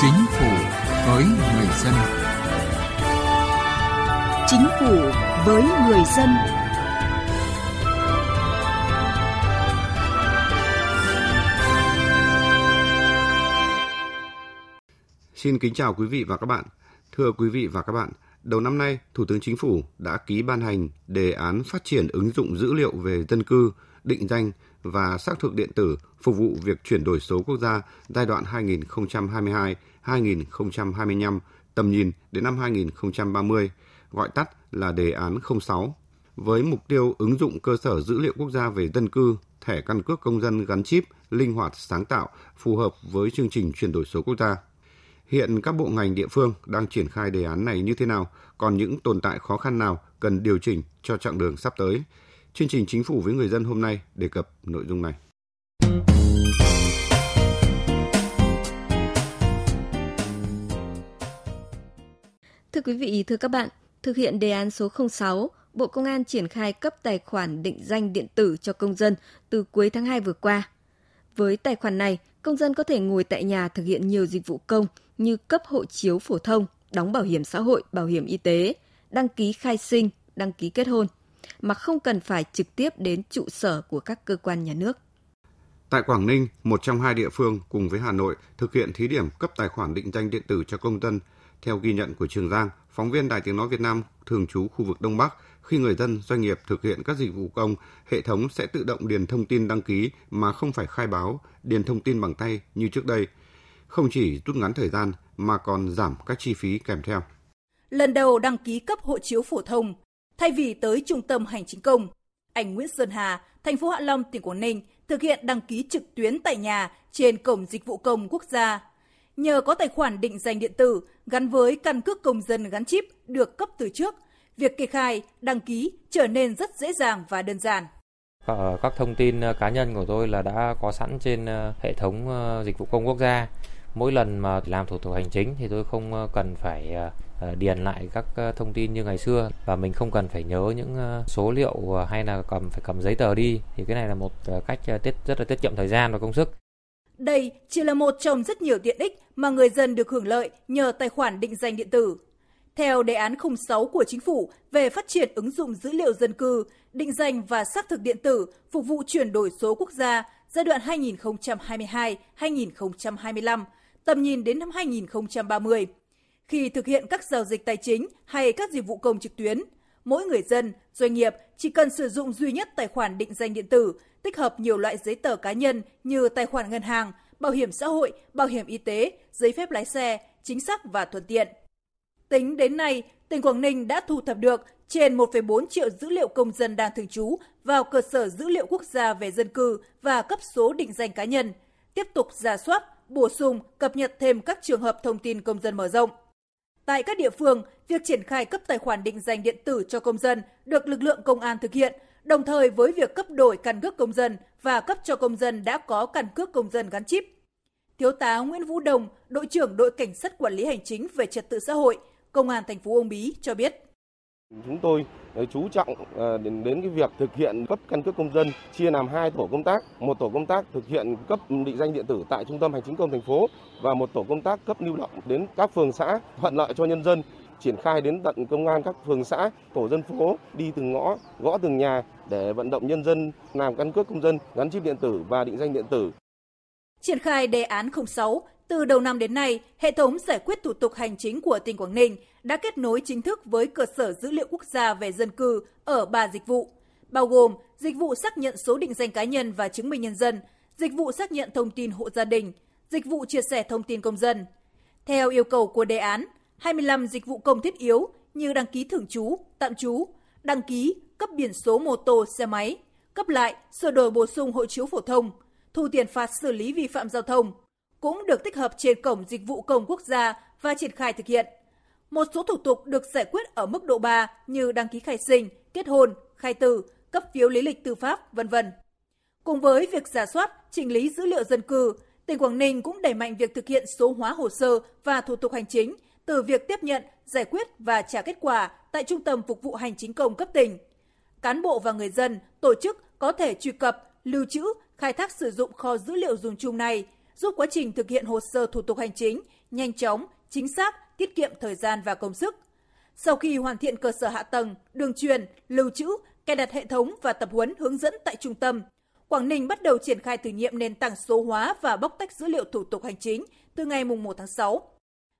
Chính phủ với người dân. Chính phủ với người dân. Xin kính chào quý vị và các bạn. Thưa quý vị và các bạn, đầu năm nay, Thủ tướng Chính phủ đã ký ban hành đề án phát triển ứng dụng dữ liệu về dân cư, định danh và xác thực điện tử phục vụ việc chuyển đổi số quốc gia giai đoạn 2022-2025, tầm nhìn đến năm 2030, gọi tắt là đề án 06, với mục tiêu ứng dụng cơ sở dữ liệu quốc gia về dân cư, thẻ căn cước công dân gắn chip, linh hoạt, sáng tạo, phù hợp với chương trình chuyển đổi số quốc gia. Hiện các bộ ngành địa phương đang triển khai đề án này như thế nào, còn những tồn tại khó khăn nào cần điều chỉnh cho chặng đường sắp tới. Chương trình Chính phủ với người dân hôm nay đề cập nội dung này. Thưa quý vị, thưa các bạn, thực hiện đề án số 06, Bộ Công an triển khai cấp tài khoản định danh điện tử cho công dân từ cuối tháng 2 vừa qua. Với tài khoản này, công dân có thể ngồi tại nhà thực hiện nhiều dịch vụ công như cấp hộ chiếu phổ thông, đóng bảo hiểm xã hội, bảo hiểm y tế, đăng ký khai sinh, đăng ký kết hôn, mà không cần phải trực tiếp đến trụ sở của các cơ quan nhà nước. Tại Quảng Ninh, một trong hai địa phương cùng với Hà Nội thực hiện thí điểm cấp tài khoản định danh điện tử cho công dân. Theo ghi nhận của Trường Giang, phóng viên Đài Tiếng Nói Việt Nam thường trú khu vực Đông Bắc, khi người dân, doanh nghiệp thực hiện các dịch vụ công, hệ thống sẽ tự động điền thông tin đăng ký mà không phải khai báo, điền thông tin bằng tay như trước đây. Không chỉ rút ngắn thời gian mà còn giảm các chi phí kèm theo. Lần đầu đăng ký cấp hộ chiếu phổ thông, thay vì tới trung tâm hành chính công, anh Nguyễn Sơn Hà, thành phố Hạ Long, tỉnh Quảng Ninh thực hiện đăng ký trực tuyến tại nhà trên cổng dịch vụ công quốc gia. Nhờ có tài khoản định danh điện tử gắn với căn cước công dân gắn chip được cấp từ trước, việc kê khai, đăng ký trở nên rất dễ dàng và đơn giản. Ờ, các thông tin ờ, cá nhân của tôi là đã có sẵn trên ờ, hệ thống dịch vụ công quốc gia. Mỗi lần mà làm thủ tục hành chính thì tôi không cần phải Ờ, điền lại các ờ, thông tin như ngày xưa và mình không cần phải nhớ những ờ, số liệu hay là cầm phải cầm giấy tờ đi thì cái này là một cách tiết rất là tiết kiệm thời gian và công sức. Đây chỉ là một trong rất nhiều tiện ích mà người dân được hưởng lợi nhờ tài khoản định danh điện tử. Theo đề án 06 của chính phủ về phát triển ứng dụng dữ liệu dân cư, định danh và xác thực điện tử phục vụ chuyển đổi số quốc gia giai đoạn 2022-2025, tầm nhìn đến năm 2030. Khi thực hiện các giao dịch tài chính hay các dịch vụ công trực tuyến, mỗi người dân, doanh nghiệp chỉ cần sử dụng duy nhất tài khoản định danh điện tử, tích hợp nhiều loại giấy tờ cá nhân như tài khoản ngân hàng, bảo hiểm xã hội, bảo hiểm y tế, giấy phép lái xe, chính xác và thuận tiện. Tính đến nay, tỉnh Quảng Ninh đã thu thập được trên 1,4 triệu dữ liệu công dân đang thường trú vào cơ sở dữ liệu quốc gia về dân cư và cấp số định danh cá nhân, tiếp tục giả soát, bổ sung, cập nhật thêm các trường hợp thông tin công dân mở rộng. Tại các địa phương, việc triển khai cấp tài khoản định danh điện tử cho công dân được lực lượng công an thực hiện, đồng thời với việc cấp đổi căn cước công dân và cấp cho công dân đã có căn cước công dân gắn chip. Thiếu tá Nguyễn Vũ Đồng, đội trưởng đội cảnh sát quản lý hành chính về trật tự xã hội, Công an thành phố Uông Bí cho biết. Chúng tôi ờ, chú trọng ờ, đến, đến cái việc thực hiện cấp căn cước công dân chia làm hai tổ công tác, một tổ công tác thực hiện cấp định danh điện tử tại trung tâm hành chính công thành phố và một tổ công tác cấp lưu động đến các phường xã thuận lợi cho nhân dân triển khai đến tận công an các phường xã, tổ dân phố đi từng ngõ, gõ từng nhà để vận động nhân dân làm căn cước công dân gắn chip điện tử và định danh điện tử. Triển khai đề án 06 từ đầu năm đến nay, hệ thống giải quyết thủ tục hành chính của tỉnh Quảng Ninh đã kết nối chính thức với cơ sở dữ liệu quốc gia về dân cư ở ba dịch vụ, bao gồm dịch vụ xác nhận số định danh cá nhân và chứng minh nhân dân, dịch vụ xác nhận thông tin hộ gia đình, dịch vụ chia sẻ thông tin công dân. Theo yêu cầu của đề án, 25 dịch vụ công thiết yếu như đăng ký thường trú, tạm trú, đăng ký, cấp biển số mô tô, xe máy, cấp lại, sửa đổi bổ sung hộ chiếu phổ thông, thu tiền phạt xử lý vi phạm giao thông, cũng được tích hợp trên cổng dịch vụ công quốc gia và triển khai thực hiện. Một số thủ tục được giải quyết ở mức độ 3 như đăng ký khai sinh, kết hôn, khai tử, cấp phiếu lý lịch tư pháp, vân vân. Cùng với việc giả soát, chỉnh lý dữ liệu dân cư, tỉnh Quảng Ninh cũng đẩy mạnh việc thực hiện số hóa hồ sơ và thủ tục hành chính từ việc tiếp nhận, giải quyết và trả kết quả tại Trung tâm Phục vụ Hành chính công cấp tỉnh. Cán bộ và người dân, tổ chức có thể truy cập, lưu trữ, khai thác sử dụng kho dữ liệu dùng chung này, giúp quá trình thực hiện hồ sơ thủ tục hành chính nhanh chóng, chính xác, tiết kiệm thời gian và công sức. Sau khi hoàn thiện cơ sở hạ tầng, đường truyền, lưu trữ, cài đặt hệ thống và tập huấn hướng dẫn tại trung tâm, Quảng Ninh bắt đầu triển khai thử nghiệm nền tảng số hóa và bóc tách dữ liệu thủ tục hành chính từ ngày 1 tháng 6.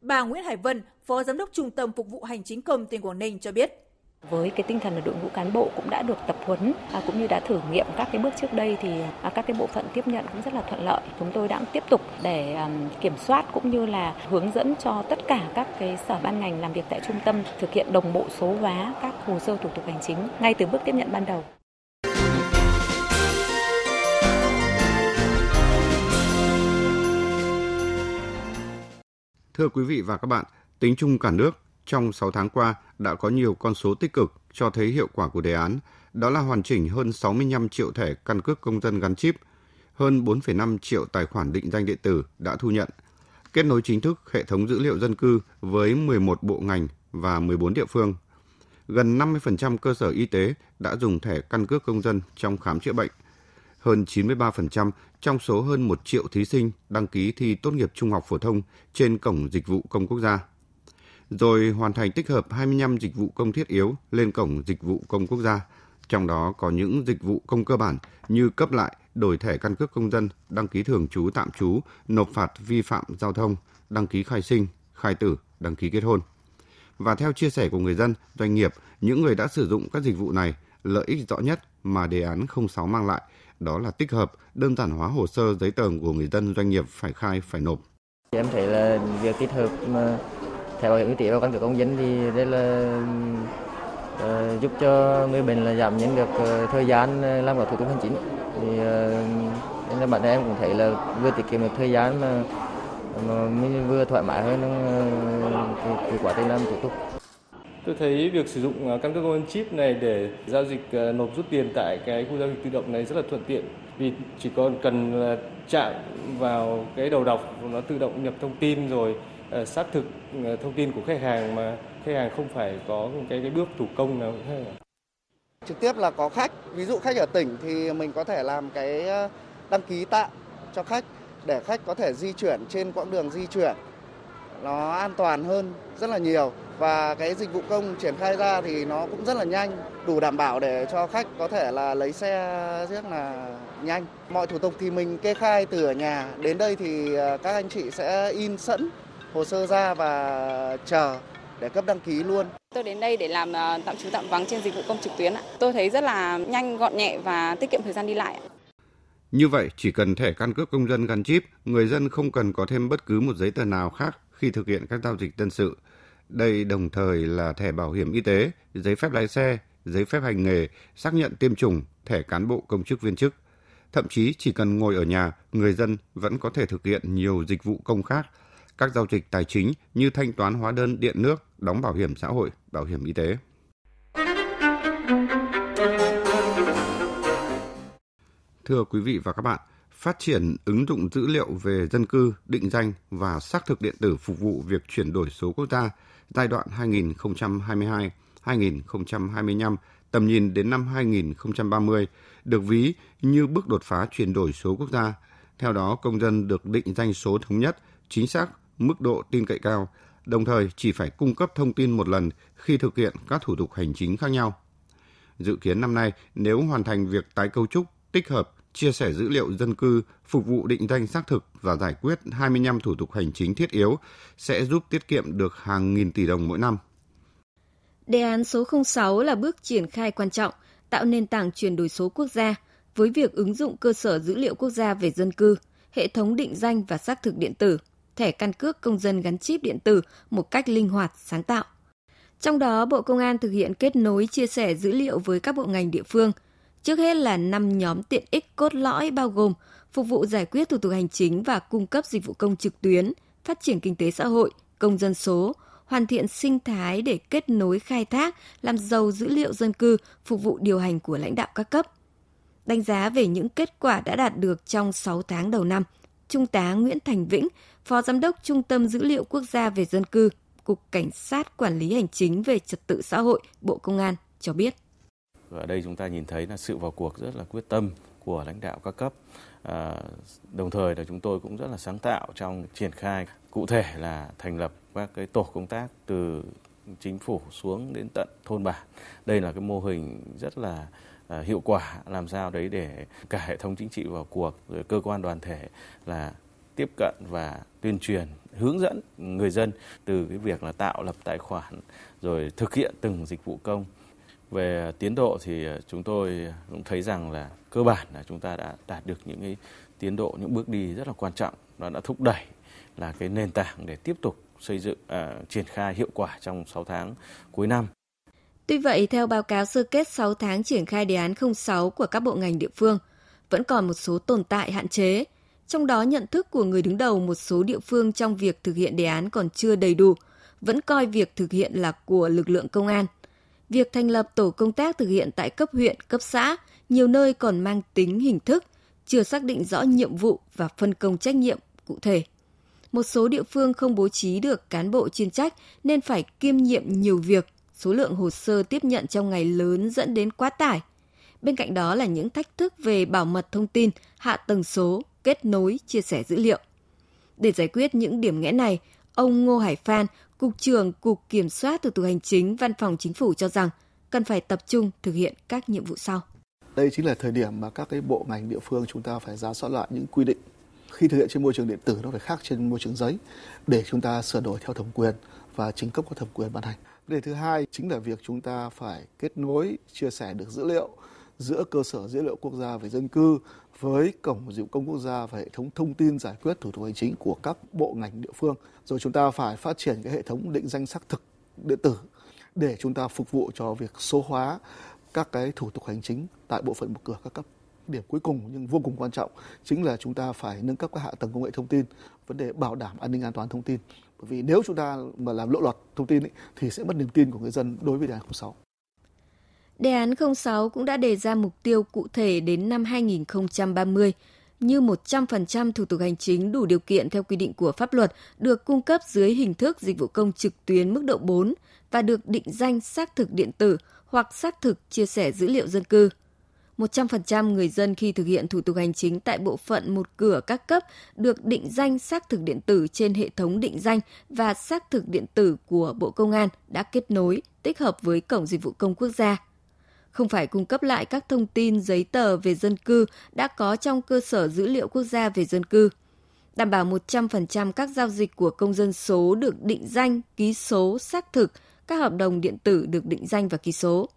Bà Nguyễn Hải Vân, Phó Giám đốc Trung tâm Phục vụ Hành chính công tỉnh Quảng Ninh cho biết. Với cái tinh thần là đội ngũ cán bộ cũng đã được tập huấn à, cũng như đã thử nghiệm các cái bước trước đây thì à, các cái bộ phận tiếp nhận cũng rất là thuận lợi. Chúng tôi đang tiếp tục để à, kiểm soát cũng như là hướng dẫn cho tất cả các cái sở ban ngành làm việc tại trung tâm thực hiện đồng bộ số hóa các hồ sơ thủ tục hành chính ngay từ bước tiếp nhận ban đầu. Thưa quý vị và các bạn, tính chung cả nước, trong 6 tháng qua đã có nhiều con số tích cực cho thấy hiệu quả của đề án, đó là hoàn chỉnh hơn 65 triệu thẻ căn cước công dân gắn chip, hơn 4,5 triệu tài khoản định danh điện tử đã thu nhận, kết nối chính thức hệ thống dữ liệu dân cư với 11 bộ ngành và 14 địa phương. Gần 50% cơ sở y tế đã dùng thẻ căn cước công dân trong khám chữa bệnh. Hơn 93% trong số hơn 1 triệu thí sinh đăng ký thi tốt nghiệp trung học phổ thông trên cổng dịch vụ công quốc gia rồi hoàn thành tích hợp 25 dịch vụ công thiết yếu lên cổng dịch vụ công quốc gia. Trong đó có những dịch vụ công cơ bản như cấp lại, đổi thẻ căn cước công dân, đăng ký thường trú tạm trú, nộp phạt vi phạm giao thông, đăng ký khai sinh, khai tử, đăng ký kết hôn. Và theo chia sẻ của người dân, doanh nghiệp, những người đã sử dụng các dịch vụ này, lợi ích rõ nhất mà đề án 06 mang lại đó là tích hợp, đơn giản hóa hồ sơ giấy tờ của người dân doanh nghiệp phải khai, phải nộp. Em thấy là việc tích hợp thẻ bảo hiểm y tế và căn cước công dân thì đây là uh, giúp cho người bệnh là giảm nhanh được uh, thời gian ờ, làm các thủ tục hành chính. Thì uh, nên là bản thân em cũng thấy là vừa tiết kiệm được thời gian mà, mà mình vừa thoải mái hơn uh, cái, cái quá trình làm thủ tục. Tôi thấy việc sử dụng căn cước công dân chip này để giao dịch nộp rút tiền tại cái khu giao dịch tự động này rất là thuận tiện. Vì chỉ còn cần chạm vào cái đầu đọc nó tự động nhập thông tin rồi Ờ, xác thực ờ, thông tin của khách hàng mà khách hàng không phải có cái cái bước thủ công nào hết. Trực tiếp là có khách, ví dụ khách ở tỉnh thì mình có thể làm cái ờ, đăng ký tạm cho khách để khách có thể di chuyển trên quãng đường di chuyển. Nó an toàn hơn rất là nhiều và cái dịch vụ công triển khai ra thì nó cũng rất là nhanh đủ đảm bảo để cho khách có thể là lấy xe rất là nhanh. Mọi thủ tục thì mình kê khai từ ở nhà. Đến đây thì các anh chị sẽ in sẵn hồ sơ ra và chờ để cấp đăng ký luôn. Tôi đến đây để làm ờ, tạm trú tạm vắng trên dịch vụ công trực tuyến. Tôi thấy rất là nhanh, gọn nhẹ và tiết kiệm thời gian đi lại. Như vậy, chỉ cần thẻ căn cước công dân gắn chip, người dân không cần có thêm bất cứ một giấy tờ nào khác khi thực hiện các giao dịch dân sự. Đây đồng thời là thẻ bảo hiểm y tế, giấy phép lái xe, giấy phép hành nghề, xác nhận tiêm chủng, thẻ cán bộ công chức viên chức. Thậm chí chỉ cần ngồi ở nhà, người dân vẫn có thể thực hiện nhiều dịch vụ công khác – các giao dịch tài chính như thanh toán hóa đơn điện nước, đóng bảo hiểm xã hội, bảo hiểm y tế. Thưa quý vị và các bạn, phát triển ứng dụng dữ liệu về dân cư, định danh và xác thực điện tử phục vụ việc chuyển đổi số quốc gia giai đoạn 2022-2025, tầm nhìn đến năm 2030 được ví như bước đột phá chuyển đổi số quốc gia. Theo đó, công dân được định danh số thống nhất, chính xác mức độ tin cậy cao, đồng thời chỉ phải cung cấp thông tin một lần khi thực hiện các thủ tục hành chính khác nhau. Dự kiến năm nay, nếu hoàn thành việc tái cấu trúc, tích hợp, chia sẻ dữ liệu dân cư, phục vụ định danh xác thực và giải quyết 25 thủ tục hành chính thiết yếu sẽ giúp tiết kiệm được hàng nghìn tỷ đồng mỗi năm. Đề án số 06 là bước triển khai quan trọng, tạo nền tảng chuyển đổi số quốc gia với việc ứng dụng cơ sở dữ liệu quốc gia về dân cư, hệ thống định danh và xác thực điện tử – thẻ căn cước công dân gắn chip điện tử một cách linh hoạt, sáng tạo. Trong đó, Bộ Công an thực hiện kết nối chia sẻ dữ liệu với các bộ ngành địa phương. Trước hết là 5 nhóm tiện ích cốt lõi bao gồm phục vụ giải quyết thủ tục hành chính và cung cấp dịch vụ công trực tuyến, phát triển kinh tế xã hội, công dân số, hoàn thiện sinh thái để kết nối khai thác, làm giàu dữ liệu dân cư, phục vụ điều hành của lãnh đạo các cấp. Đánh giá về những kết quả đã đạt được trong 6 tháng đầu năm, Trung tá Nguyễn Thành Vĩnh, Phó Giám đốc Trung tâm Dữ liệu Quốc gia về Dân cư, Cục Cảnh sát Quản lý Hành chính về Trật tự xã hội, Bộ Công an cho biết. Ở đây chúng ta nhìn thấy là sự vào cuộc rất là quyết tâm của lãnh đạo các cấp. À, đồng thời là chúng tôi cũng rất là sáng tạo trong triển khai cụ thể là thành lập các cái tổ công tác từ chính phủ xuống đến tận thôn bản. Đây là cái mô hình rất là à, hiệu quả làm sao đấy để cả hệ thống chính trị vào cuộc rồi cơ quan đoàn thể là tiếp cận và tuyên truyền hướng dẫn người dân từ cái việc là tạo lập tài khoản rồi thực hiện từng dịch vụ công. Về tiến độ thì chúng tôi cũng thấy rằng là cơ bản là chúng ta đã đạt được những cái tiến độ những bước đi rất là quan trọng. Nó đã thúc đẩy là cái nền tảng để tiếp tục xây dựng uh, triển khai hiệu quả trong 6 tháng cuối năm. Tuy vậy, theo báo cáo sơ kết 6 tháng triển khai đề án 06 của các bộ ngành địa phương, vẫn còn một số tồn tại hạn chế, trong đó nhận thức của người đứng đầu một số địa phương trong việc thực hiện đề án còn chưa đầy đủ, vẫn coi việc thực hiện là của lực lượng công an. Việc thành lập tổ công tác thực hiện tại cấp huyện, cấp xã, nhiều nơi còn mang tính hình thức, chưa xác định rõ nhiệm vụ và phân công trách nhiệm cụ thể. Một số địa phương không bố trí được cán bộ chuyên trách nên phải kiêm nhiệm nhiều việc, số lượng hồ sơ tiếp nhận trong ngày lớn dẫn đến quá tải. Bên cạnh đó là những thách thức về bảo mật thông tin, hạ tầng số, kết nối, chia sẻ dữ liệu. Để giải quyết những điểm nghẽn này, ông Ngô Hải Phan, Cục trưởng Cục Kiểm soát Thủ tục Hành chính Văn phòng Chính phủ cho rằng cần phải tập trung thực hiện các nhiệm vụ sau. Đây chính là thời điểm mà các cái bộ ngành địa phương chúng ta phải ra soát lại những quy định khi thực hiện trên môi trường điện tử nó phải khác trên môi trường giấy để chúng ta sửa đổi theo thẩm quyền và chính cấp có thẩm quyền ban hành. Vấn đề thứ hai chính là việc chúng ta phải kết nối, chia sẻ được dữ liệu giữa cơ sở dữ liệu quốc gia về dân cư với cổng dịch vụ công quốc gia và hệ thống thông tin giải quyết thủ tục hành chính của các bộ ngành địa phương. Rồi chúng ta phải phát triển cái hệ thống định danh xác thực điện tử để chúng ta phục vụ cho việc số hóa các cái thủ tục hành chính tại bộ phận một cửa các cấp. Điểm cuối cùng nhưng vô cùng quan trọng chính là chúng ta phải nâng cấp các hạ tầng công nghệ thông tin, vấn đề bảo đảm an ninh an toàn thông tin. Bởi vì nếu chúng ta mà làm lộ lọt thông tin ấy, thì sẽ mất niềm tin của người dân đối với đề án 06. Đề án 06 cũng đã đề ra mục tiêu cụ thể đến năm 2030 như 100% thủ tục hành chính đủ điều kiện theo quy định của pháp luật được cung cấp dưới hình thức dịch vụ công trực tuyến mức độ 4 và được định danh xác thực điện tử hoặc xác thực chia sẻ dữ liệu dân cư. 100% người dân khi thực hiện thủ tục hành chính tại bộ phận một cửa các cấp được định danh xác thực điện tử trên hệ thống định danh và xác thực điện tử của Bộ Công an đã kết nối, tích hợp với Cổng Dịch vụ Công Quốc gia không phải cung cấp lại các thông tin giấy tờ về dân cư đã có trong cơ sở dữ liệu quốc gia về dân cư. Đảm bảo 100% các giao dịch của công dân số được định danh, ký số, xác thực, các hợp đồng điện tử được định danh và ký số.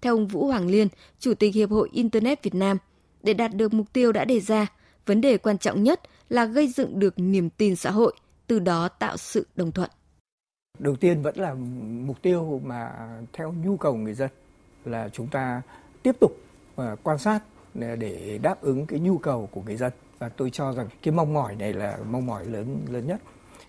Theo ông Vũ Hoàng Liên, Chủ tịch Hiệp hội Internet Việt Nam, để đạt được mục tiêu đã đề ra, vấn đề quan trọng nhất là gây dựng được niềm tin xã hội, từ đó tạo sự đồng thuận. Đầu tiên vẫn là mục tiêu mà theo nhu cầu người dân là chúng ta tiếp tục à, quan sát à, để đáp ứng cái nhu cầu của người dân. Và tôi cho rằng cái mong mỏi này là mong mỏi lớn lớn nhất.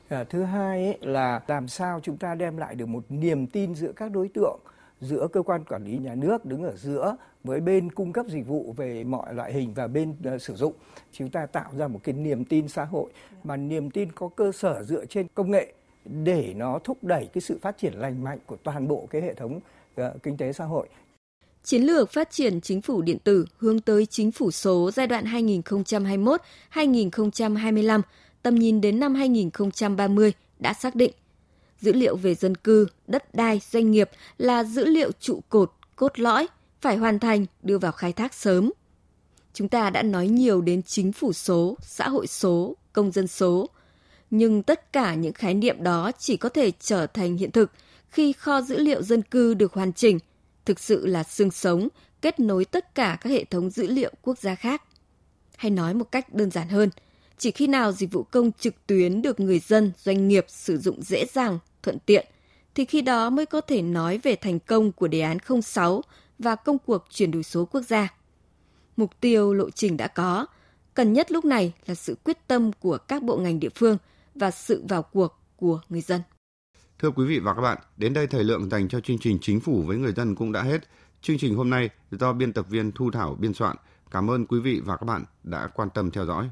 À, thứ hai ấy là làm sao chúng ta đem lại được một niềm tin giữa các đối tượng giữa cơ quan quản lý nhà nước đứng ở giữa với bên cung cấp dịch vụ về mọi loại hình và bên uh, sử dụng. Chúng ta tạo ra một cái niềm tin xã hội. Mà niềm tin có cơ sở dựa trên công nghệ để nó thúc đẩy cái sự phát triển lành mạnh của toàn bộ cái hệ thống uh, kinh tế xã hội. Chiến lược phát triển chính phủ điện tử hướng tới chính phủ số giai đoạn 2021-2025, tầm nhìn đến năm 2030 đã xác định. Dữ liệu về dân cư, đất đai, doanh nghiệp là dữ liệu trụ cột, cốt lõi, phải hoàn thành, đưa vào khai thác sớm. Chúng ta đã nói nhiều đến chính phủ số, xã hội số, công dân số. Nhưng tất cả những khái niệm đó chỉ có thể trở thành hiện thực khi kho dữ liệu dân cư được hoàn chỉnh – thực sự là xương sống, kết nối tất cả các hệ thống dữ liệu quốc gia khác. Hay nói một cách đơn giản hơn, chỉ khi nào dịch vụ công trực tuyến được người dân, doanh nghiệp sử dụng dễ dàng, thuận tiện, thì khi đó mới có thể nói về thành công của đề án 06 và công cuộc chuyển đổi số quốc gia. Mục tiêu lộ trình đã có, cần nhất lúc này là sự quyết tâm của các bộ ngành địa phương và sự vào cuộc của người dân. Thưa quý vị và các bạn, đến đây thời lượng dành cho chương trình Chính phủ với người dân cũng đã hết. Chương trình hôm nay do biên tập viên Thu Thảo biên soạn. Cảm ơn quý vị và các bạn đã quan tâm theo dõi.